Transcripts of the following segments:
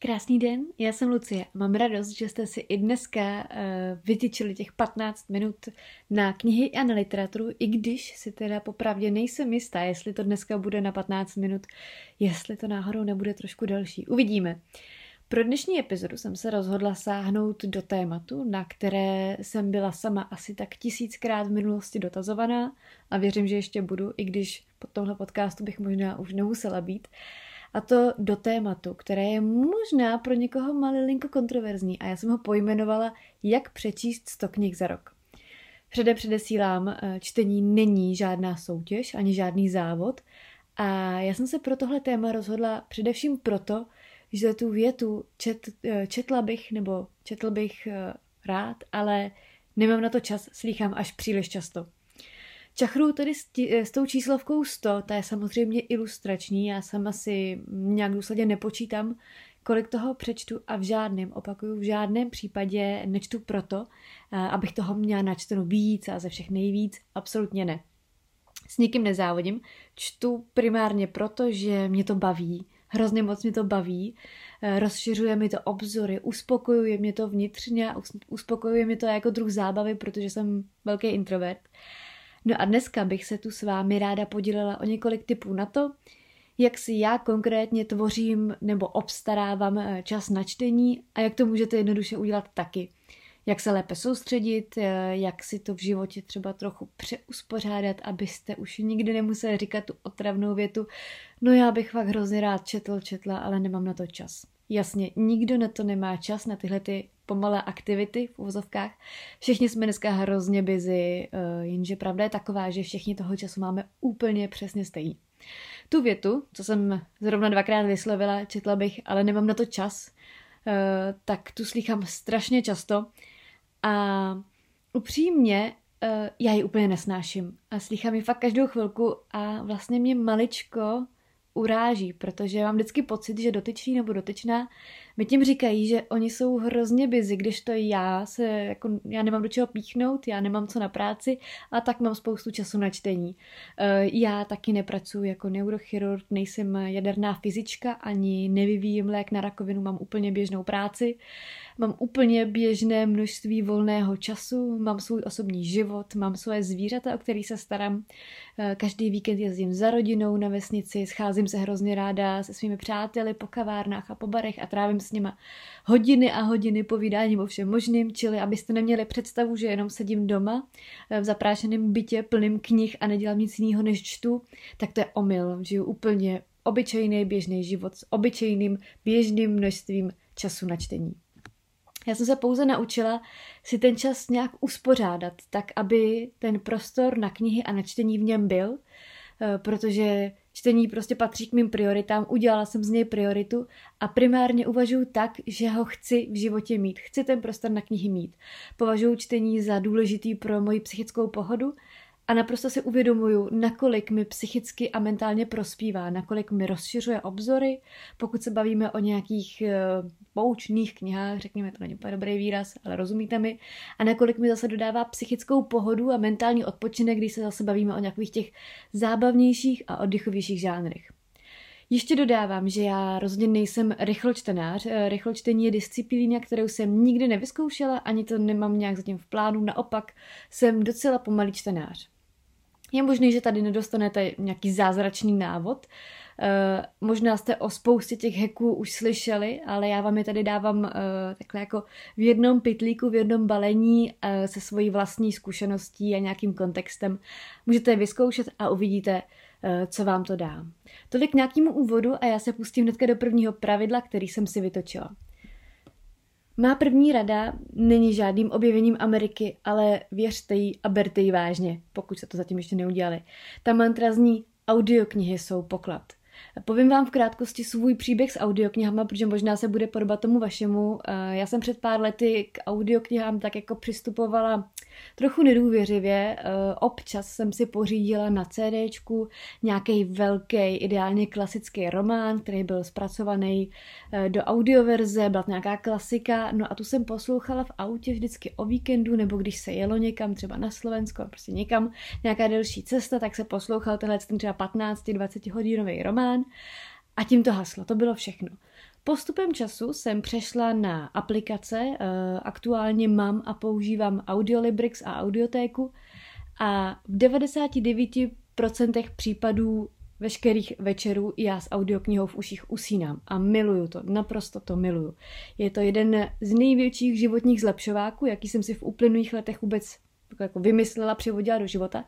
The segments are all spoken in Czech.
Krásný den, já jsem Lucie. Mám radost, že jste si i dneska uh, vytyčili těch 15 minut na knihy a na literaturu, i když si teda popravdě nejsem jistá, jestli to dneska bude na 15 minut, jestli to náhodou nebude trošku delší. Uvidíme. Pro dnešní epizodu jsem se rozhodla sáhnout do tématu, na které jsem byla sama asi tak tisíckrát v minulosti dotazovaná a věřím, že ještě budu, i když po tomhle podcastu bych možná už nemusela být. Uh, a to do tématu, které je možná pro někoho malilinko kontroverzní a já jsem ho pojmenovala Jak přečíst 100 knih za rok. Předem předesílám, eh, čtení není žádná soutěž ani žádný závod a já jsem se pro tohle téma rozhodla především proto, že tu větu čet, eh, četla bych nebo četl bych eh, rád, ale nemám na to čas, slýchám až příliš často. Čachru tady s, tí, s tou číslovkou 100, ta je samozřejmě ilustrační, já sama si nějak důsledně nepočítám, kolik toho přečtu a v žádném, opakuju, v žádném případě nečtu proto, eh, abych toho měla načteno víc a ze všech nejvíc, absolutně ne. S nikým nezávodím, čtu primárně proto, že mě to baví, hrozně moc mě to baví, eh, rozšiřuje mi to obzory, uspokojuje mě to vnitřně, uspokojuje mě to jako druh zábavy, protože jsem velký introvert. No a dneska bych se tu s vámi ráda podělila o několik typů na to, jak si já konkrétně tvořím nebo obstarávám eh, čas na čtení a jak to můžete jednoduše udělat taky. Jak se lépe soustředit, eh, jak si to v životě třeba trochu přeuspořádat, abyste už nikdy nemuseli říkat tu otravnou větu, no já bych fakt hrozně rád četl, četla, ale nemám na to čas. Jasně, nikdo na to nemá čas, na tyhle ty pomalé aktivity v uvozovkách. Všichni jsme dneska hrozně busy, eh, jenže pravda je taková, že všichni toho času máme úplně přesně stejný. Tu větu, co jsem zrovna dvakrát vyslovila, četla bych, ale nemám na to čas, eh, tak tu slychám strašně často a upřímně eh, já ji úplně nesnáším. A slychám ji fakt každou chvilku a vlastně mě maličko uráží, protože mám vždycky pocit, že dotyčný nebo dotyčná mi tím říkají, že oni jsou hrozně busy, když to já se, jako, já nemám do čeho píchnout, já nemám co na práci a tak mám spoustu času na čtení. Eh, já taky nepracuji jako neurochirurg, nejsem jaderná fyzička, ani nevyvíjím lék na rakovinu, mám úplně běžnou práci, mám úplně běžné množství volného času, mám svůj osobní život, mám svoje zvířata, o který se starám. Eh, každý víkend jezdím za rodinou na vesnici, scházím se hrozně ráda se svými přáteli po kavárnách a po barech a trávím s nima hodiny a hodiny povídáním o všem možným, čili abyste neměli představu, že jenom sedím doma eh, v zaprášeném bytě plným knih a nedělám nic jiného než čtu, tak to je omyl. Žiju úplně obyčejný běžný život s obyčejným běžným množstvím času na čtení. Já jsem se pouze naučila si ten čas nějak uspořádat, tak aby ten prostor na knihy a na čtení v něm byl, eh, protože čtení prostě patří k mým prioritám, udělala jsem z něj prioritu a primárně uvažuji tak, že ho chci v životě mít. Chci ten prostor na knihy mít. Považuji čtení za důležitý pro moji psychickou pohodu a naprosto si uvědomuju, nakolik mi psychicky a mentálně prospívá, nakolik mi rozšiřuje obzory, pokud se bavíme o nějakých uh, poučných knihách, řekněme, to není úplně dobrý výraz, ale rozumíte mi, a nakolik mi zase dodává psychickou pohodu a mentální odpočinek, když se zase bavíme o nějakých těch zábavnějších a oddychovějších žánrech. Ještě dodávám, že já rozhodně nejsem rychločtenář. Eh, rychločtení je disciplína, kterou jsem nikdy nevyzkoušela, ani to nemám nějak zatím v plánu. Naopak jsem docela pomalý čtenář. Je možný, že tady nedostanete nějaký zázračný návod. Uh, možná jste o spoustě těch heků už slyšeli, ale já vám je tady dávám uh, takhle jako v jednom pitlíku, v jednom balení uh, se svojí vlastní zkušeností a nějakým kontextem. Můžete je vyzkoušet a uvidíte, co vám to dá. Tolik k nějakému úvodu a já se pustím hnedka do prvního pravidla, který jsem si vytočila. Má první rada není žádným objevením Ameriky, ale věřte jí a berte ji vážně, pokud se to zatím ještě neudělali. Ta mantra zní audioknihy jsou poklad. Povím vám v krátkosti svůj příběh s audioknihama, protože možná se bude podobat tomu vašemu. Eh, já jsem před pár lety k audioknihám tak jako přistupovala trochu nedůvěřivě. Eh, občas jsem si pořídila na CDčku nějaký velký, ideálně klasický román, který byl zpracovaný eh, do audioverze, byla to nějaká klasika, no a tu jsem poslouchala v autě vždycky o víkendu, nebo když se jelo někam, třeba na Slovensko, prostě někam, nějaká delší cesta, tak se poslouchal tenhle ten třeba 15-20 hodinový román a tím to haslo, to bylo všechno. Postupem času jsem přešla na aplikace, aktuálně mám a používám Audiolibrix a Audiotéku a v 99% případů veškerých večerů já s audioknihou v uších usínám a miluju to, naprosto to miluju. Je to jeden z největších životních zlepšováků, jaký jsem si v uplynulých letech vůbec jako vymyslela, přivodila do života.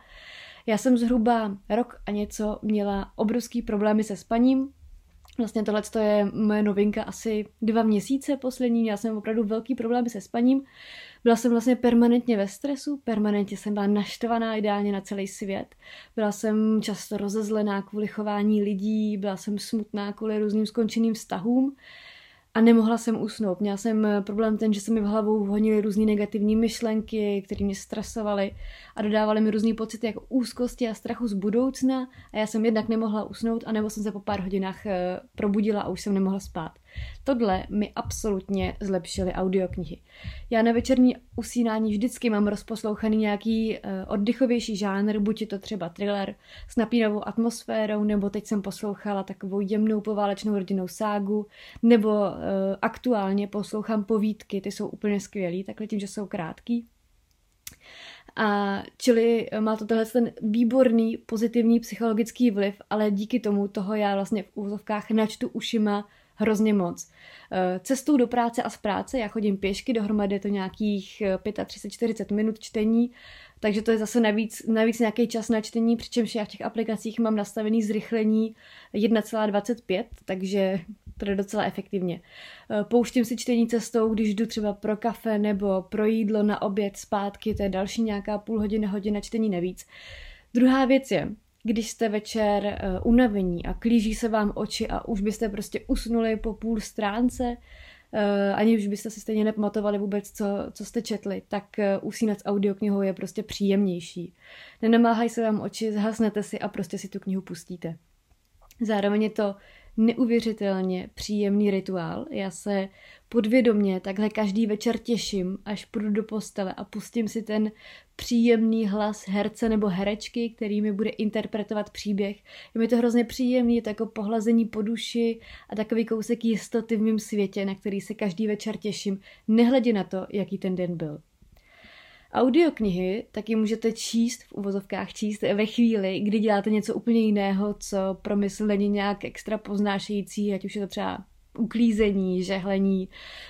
Já jsem zhruba rok a něco měla obrovský problémy se spaním, Vlastně tohle je moje novinka asi dva měsíce poslední. Já jsem opravdu velký problém se spaním. Byla jsem vlastně permanentně ve stresu, permanentně jsem byla naštvaná ideálně na celý svět. Byla jsem často rozezlená kvůli chování lidí, byla jsem smutná kvůli různým skončeným vztahům a nemohla jsem usnout. Měla jsem eh, problém ten, že se mi v hlavou honily různé negativní myšlenky, které mě stresovaly a dodávaly mi různé pocity jako úzkosti a strachu z budoucna a já jsem jednak nemohla usnout a nebo jsem se po pár hodinách eh, probudila a už jsem nemohla spát. Tohle mi absolutně zlepšily audioknihy. Já na večerní usínání vždycky mám rozposlouchaný nějaký uh, oddychovější žánr, buď je to třeba thriller s napínavou atmosférou, nebo teď jsem poslouchala takovou jemnou poválečnou rodinnou ságu, nebo uh, aktuálně poslouchám povídky, ty jsou úplně skvělý, takhle tím, že jsou krátký. A čili má to tenhle ten výborný pozitivní psychologický vliv, ale díky tomu toho já vlastně v úzovkách načtu ušima hrozně moc. Eh, cestou do práce a z práce, já chodím pěšky, dohromady je to nějakých 35-40 eh, minut čtení, takže to je zase navíc, navíc nějaký čas na čtení, přičemž já v těch aplikacích mám nastavený zrychlení 1,25, takže to je docela efektivně. Eh, pouštím si čtení cestou, když jdu třeba pro kafe nebo pro jídlo na oběd zpátky, to je další nějaká půl hodiny, hodina čtení navíc. Druhá věc je, když jste večer uh, unavení a klíží se vám oči a už byste prostě usnuli po půl stránce, uh, ani už byste si stejně nepamatovali vůbec, co, co jste četli, tak uh, usínat s audioknihou je prostě příjemnější. Nenamáhají se vám oči, zhasnete si a prostě si tu knihu pustíte. Zároveň je to neuvěřitelně příjemný rituál. Já se podvědomně takhle každý večer těším, až půjdu do postele a pustím si ten příjemný hlas herce nebo herečky, který mi bude interpretovat příběh. Je mi to hrozně příjemný, je to jako pohlazení po duši a takový kousek jistoty v mém světě, na který se každý večer těším, nehledě na to, jaký ten den byl. Audioknihy taky můžete číst, v uvozovkách číst, ve chvíli, kdy děláte něco úplně jiného, co pro mysl není nějak extra poznášející, ať už je to třeba uklízení, žehlení,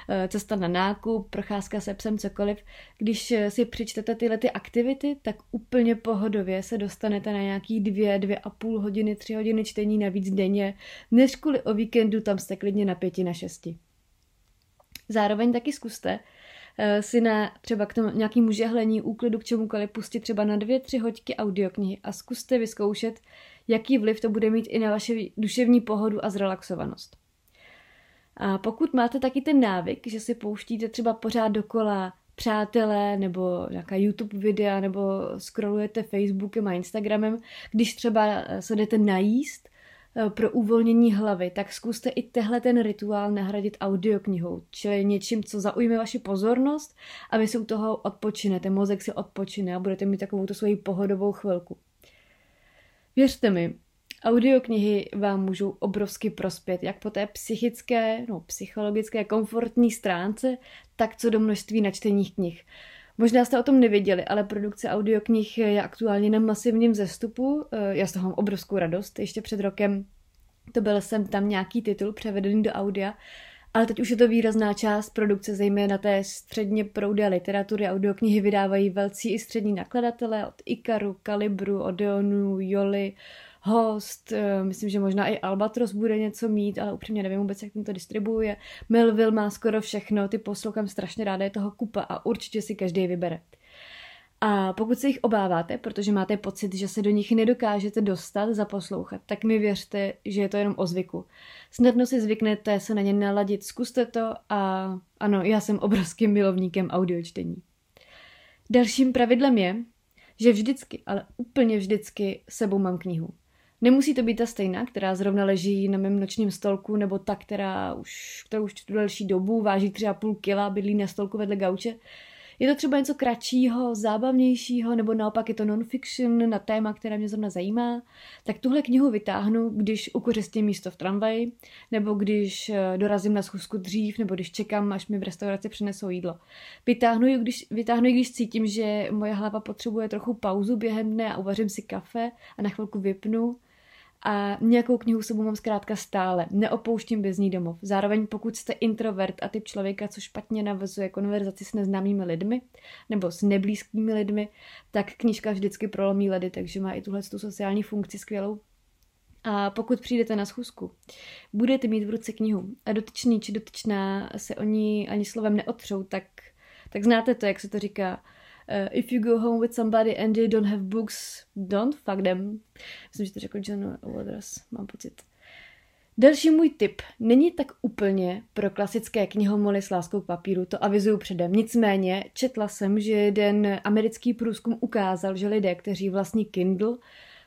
eh, cesta na nákup, procházka se psem, cokoliv. Když si přečtete tyhle ty aktivity, tak úplně pohodově se dostanete na nějaký dvě, dvě a půl hodiny, tři hodiny čtení navíc denně, než kvůli o víkendu tam jste klidně na pěti, na šesti. Zároveň taky zkuste Eh, si na třeba k tomu nějakému žehlení, úklidu, k čemukoliv pustit třeba na dvě, tři hoďky audioknihy a zkuste vyzkoušet, jaký vliv to bude mít i na vaši duševní pohodu a zrelaxovanost. A pokud máte taky ten návyk, že si pouštíte třeba pořád dokola přátelé nebo nějaká YouTube videa nebo scrollujete Facebookem a Instagramem, když třeba se jdete najíst, Eh, pro uvolnění hlavy, tak zkuste i tehle ten rituál nahradit audioknihou, čili něčím, co zaujme vaši pozornost a vy si u toho odpočinete, mozek si odpočine a budete mít takovou tu svoji pohodovou chvilku. Věřte mi, audioknihy vám můžou obrovsky prospět, jak po té psychické, no, psychologické, komfortní stránce, tak co do množství načtených knih. Možná jste o tom nevěděli, ale produkce audioknih je aktuálně na masivním zestupu. Eh, já z toho mám obrovskou radost. Ještě před rokem to byl jsem tam nějaký titul převedený do audia, ale teď už je to výrazná část produkce, zejména té středně proudé literatury. Audioknihy vydávají velcí i střední nakladatelé od Ikaru, Kalibru, Odeonu, Joli, host, eh, myslím, že možná i Albatros bude něco mít, ale upřímně nevím vůbec, jak ten to distribuuje. Melville má skoro všechno, ty poslouchám strašně ráda, je toho kupa a určitě si každý vybere. A pokud se jich obáváte, protože máte pocit, že se do nich nedokážete dostat, zaposlouchat, tak mi věřte, že je to jenom o zvyku. Snadno si zvyknete se na ně naladit, zkuste to a ano, já jsem obrovským milovníkem audiočtení. Dalším pravidlem je, že vždycky, ale úplně vždycky sebou mám knihu. Nemusí to být ta stejná, která zrovna leží na mém nočním stolku, nebo ta, která už, kterou už tu delší dobu váží třeba půl kila, bydlí na stolku vedle gauče. Je to třeba něco kratšího, zábavnějšího, nebo naopak je to non-fiction na téma, které mě zrovna zajímá, tak tuhle knihu vytáhnu, když ukořistím místo v tramvaji, nebo když eh, dorazím na schůzku dřív, nebo když čekám, až mi v restauraci přinesou jídlo. Vytáhnu ji, když, vytáhnu ji, když cítím, že moje hlava potřebuje trochu pauzu během dne a uvařím si kafe a na chvilku vypnu a nějakou knihu sebou mám zkrátka stále. Neopouštím bez ní domov. Zároveň pokud jste introvert a typ člověka, co špatně navazuje konverzaci s neznámými lidmi nebo s neblízkými lidmi, tak knížka vždycky prolomí ledy, takže má i tuhle tu sociální funkci skvělou. A pokud přijdete na schůzku, budete mít v ruce knihu a dotyčný či dotyčná se o ní ani slovem neotřou, tak, tak znáte to, jak se to říká uh, if you go home with somebody and they don't have books, don't fuck them. Myslím, že to řekl John Waters, mám pocit. Další můj tip není tak úplně pro klasické knihomoly s láskou papíru, to avizuju předem. Nicméně četla jsem, že jeden americký průzkum ukázal, že lidé, kteří vlastní Kindle,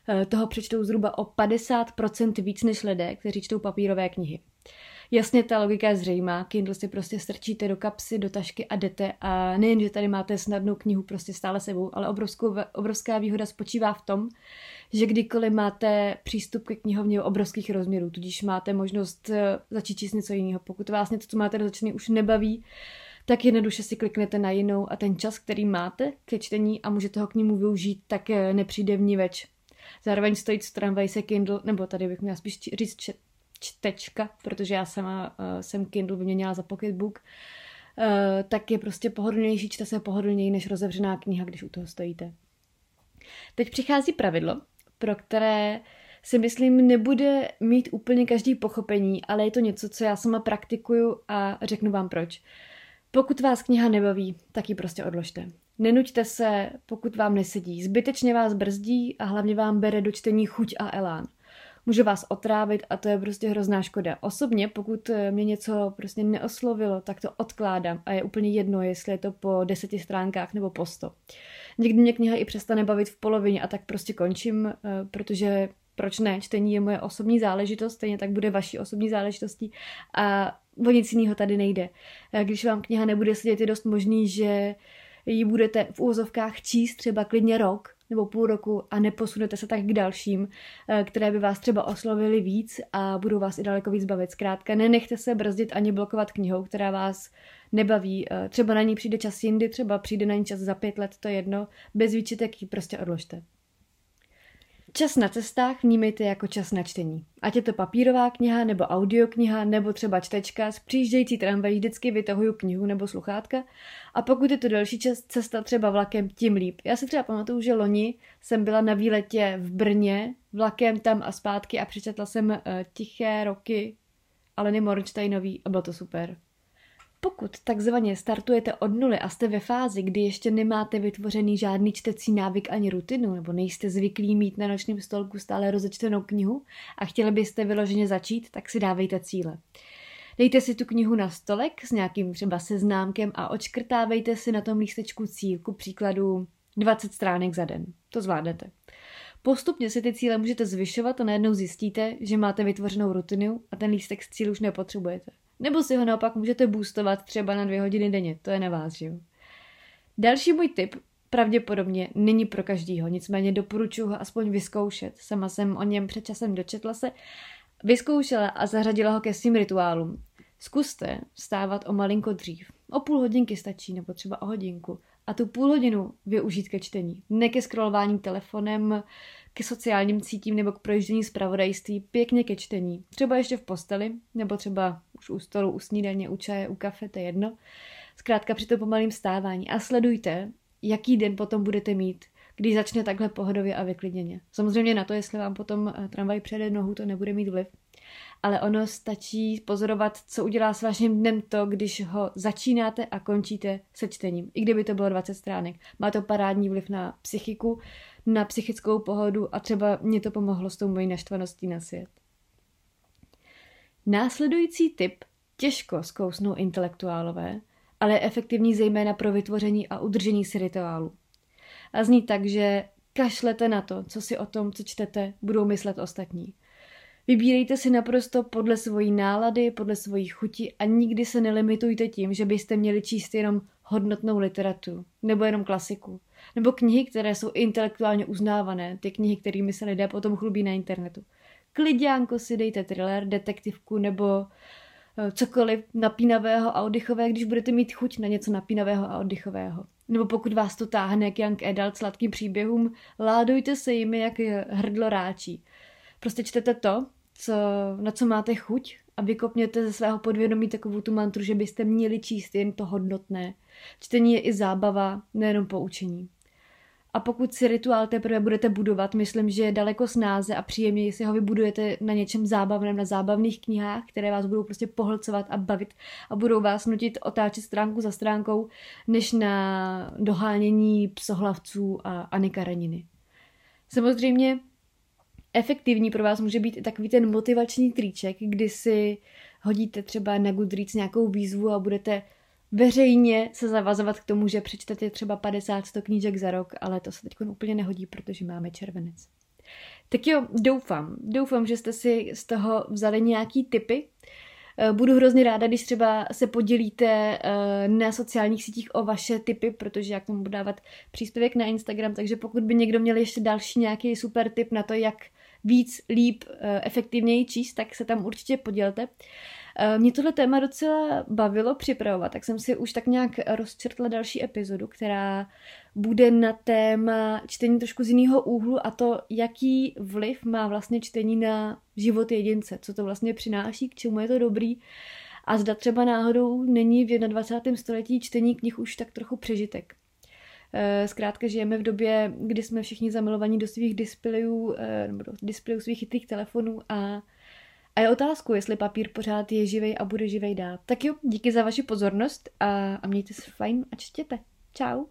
eh, toho přečtou zhruba o 50% víc než lidé, kteří čtou papírové knihy. Jasně, ta logika je zřejmá. Kindle si prostě strčíte do kapsy, do tašky a jdete. A nejen, že tady máte snadnou knihu prostě stále sebou, ale obrovskou, obrovská výhoda spočívá v tom, že kdykoliv máte přístup ke knihovně obrovských rozměrů, tudíž máte možnost eh, začít číst něco jiného. Pokud vás něco, co máte dočtený, už nebaví, tak jednoduše si kliknete na jinou a ten čas, který máte ke čtení a můžete ho k němu využít, tak eh, nepřijde v ní več. Zároveň stojí v tramvaji se Kindle, nebo tady bych měla spíš říct čtečka, protože já sama uh, jsem Kindle vyměnila za pocketbook, uh, tak je prostě pohodlnější, čte se pohodlněji než rozevřená kniha, když u toho stojíte. Teď přichází pravidlo, pro které si myslím nebude mít úplně každý pochopení, ale je to něco, co já sama praktikuju a řeknu vám proč. Pokud vás kniha nebaví, tak ji prostě odložte. Nenuďte se, pokud vám nesedí. Zbytečně vás brzdí a hlavně vám bere do čtení chuť a elán může vás otrávit a to je prostě hrozná škoda. Osobně, pokud eh, mě něco prostě neoslovilo, tak to odkládám a je úplně jedno, jestli je to po deseti stránkách nebo po sto. Někdy mě kniha i přestane bavit v polovině a tak prostě končím, eh, protože proč ne, čtení je moje osobní záležitost, stejně tak bude vaší osobní záležitostí a o nic jiného tady nejde. Když vám kniha nebude sedět, je dost možný, že ji budete v úzovkách číst třeba klidně rok nebo půl roku a neposunete se tak k dalším, eh, které by vás třeba oslovily víc a budou vás i daleko víc bavit. Zkrátka, nenechte se brzdit ani blokovat knihou, která vás nebaví. Eh, třeba na ní přijde čas jindy, třeba přijde na ní čas za pět let, to je jedno. Bez výčitek ji prostě odložte. Čas na cestách vnímejte jako čas na čtení. Ať je to papírová kniha, nebo audiokniha, nebo třeba čtečka, z přijíždějící tramvají vždycky vytahuju knihu nebo sluchátka. A pokud je to další čas, cesta třeba vlakem, tím líp. Já si třeba pamatuju, že loni jsem byla na výletě v Brně, vlakem tam a zpátky a přečetla jsem uh, Tiché roky Aleny Mornsteinový a bylo to super. Pokud takzvaně startujete od nuly a jste ve fázi, kdy ještě nemáte vytvořený žádný čtecí návyk ani rutinu, nebo nejste zvyklí mít na nočním stolku stále rozečtenou knihu a chtěli byste vyloženě začít, tak si dávejte cíle. Dejte si tu knihu na stolek s nějakým třeba seznámkem a očkrtávejte si na tom lístečku cíl, ku příkladu 20 stránek za den. To zvládnete. Postupně si ty cíle můžete zvyšovat a najednou zjistíte, že máte vytvořenou rutinu a ten lístek z cíl už nepotřebujete. Nebo si ho naopak můžete boostovat třeba na dvě hodiny denně, to je na vás, že jo. Další můj tip pravděpodobně není pro každýho, nicméně doporučuji ho aspoň vyzkoušet. Sama jsem o něm před časem dočetla se, vyzkoušela a zařadila ho ke svým rituálům. Zkuste vstávat o malinko dřív. O půl hodinky stačí, nebo třeba o hodinku. A tu půl hodinu využít ke čtení. Ne ke scrollování telefonem, ke sociálním cítím nebo k projíždění zpravodajství, pěkně ke čtení. Třeba ještě v posteli, nebo třeba už u stolu, u snídaně, u čaje, u kafe, to je jedno. Zkrátka při tom pomalým stávání. A sledujte, jaký den potom budete mít, když začne takhle pohodově a vyklidněně. Samozřejmě na to, jestli vám potom eh, tramvaj přede nohu, to nebude mít vliv. Ale ono stačí pozorovat, co udělá s vaším dnem to, když ho začínáte a končíte se čtením. I kdyby to bylo 20 stránek. Má to parádní vliv na psychiku, na psychickou pohodu a třeba mě to pomohlo s tou mojí naštvaností na svět. Následující typ těžko zkousnou intelektuálové, ale je efektivní zejména pro vytvoření a udržení si rituálu. A zní tak, že kašlete na to, co si o tom, co čtete, budou myslet ostatní. Vybírejte si naprosto podle svojí nálady, podle svojí chuti a nikdy se nelimitujte tím, že byste měli číst jenom hodnotnou literaturu, nebo jenom klasiku, nebo knihy, které jsou intelektuálně uznávané, ty knihy, kterými se lidé potom chlubí na internetu. Klidňánko si dejte thriller, detektivku nebo eh, cokoliv napínavého a oddychového, když budete mít chuť na něco napínavého a oddychového. Nebo pokud vás to táhne k young adult sladkým příběhům, ládujte se jimi jak hrdlo ráčí. Prostě čtete to, co, na co máte chuť a vykopněte ze svého podvědomí takovou tu mantru, že byste měli číst jen to hodnotné. Čtení je i zábava, nejenom poučení. A pokud si rituál teprve budete budovat, myslím, že je daleko snáze a příjemněji si ho vybudujete na něčem zábavném, na zábavných knihách, které vás budou prostě pohlcovat a bavit a budou vás nutit otáčet stránku za stránkou, než na dohánění psohlavců a Anny Kareniny. Samozřejmě efektivní pro vás může být i takový ten motivační triček, kdy si hodíte třeba na Goodreads nějakou výzvu a budete veřejně se zavazovat k tomu, že přečtete třeba 50-100 knížek za rok, ale to se teď úplně nehodí, protože máme červenec. Tak jo, doufám, doufám, že jste si z toho vzali nějaký tipy. Eh, budu hrozně ráda, když třeba se podělíte eh, na sociálních sítích o vaše tipy, protože já k tomu budu dávat příspěvek na Instagram, takže pokud by někdo měl ještě další nějaký super tip na to, jak víc, líp, eh, efektivněji číst, tak se tam určitě podělte. Eh, mě tohle téma docela bavilo připravovat, tak jsem si už tak nějak rozčrtla další epizodu, která bude na téma čtení trošku z jiného úhlu a to, jaký vliv má vlastně čtení na život jedince, co to vlastně přináší, k čemu je to dobrý a zda třeba náhodou není v 21. století čtení knih už tak trochu přežitek. Eh, zkrátka žijeme v době, kdy jsme všichni zamilovaní do svých displejů, eh, nebo do displejů svých chytrých telefonů a a je otázku, jestli papír pořád je živej a bude živej dál. Tak jo, díky za vaši pozornost a, a mějte se fajn a čtěte. Ciao.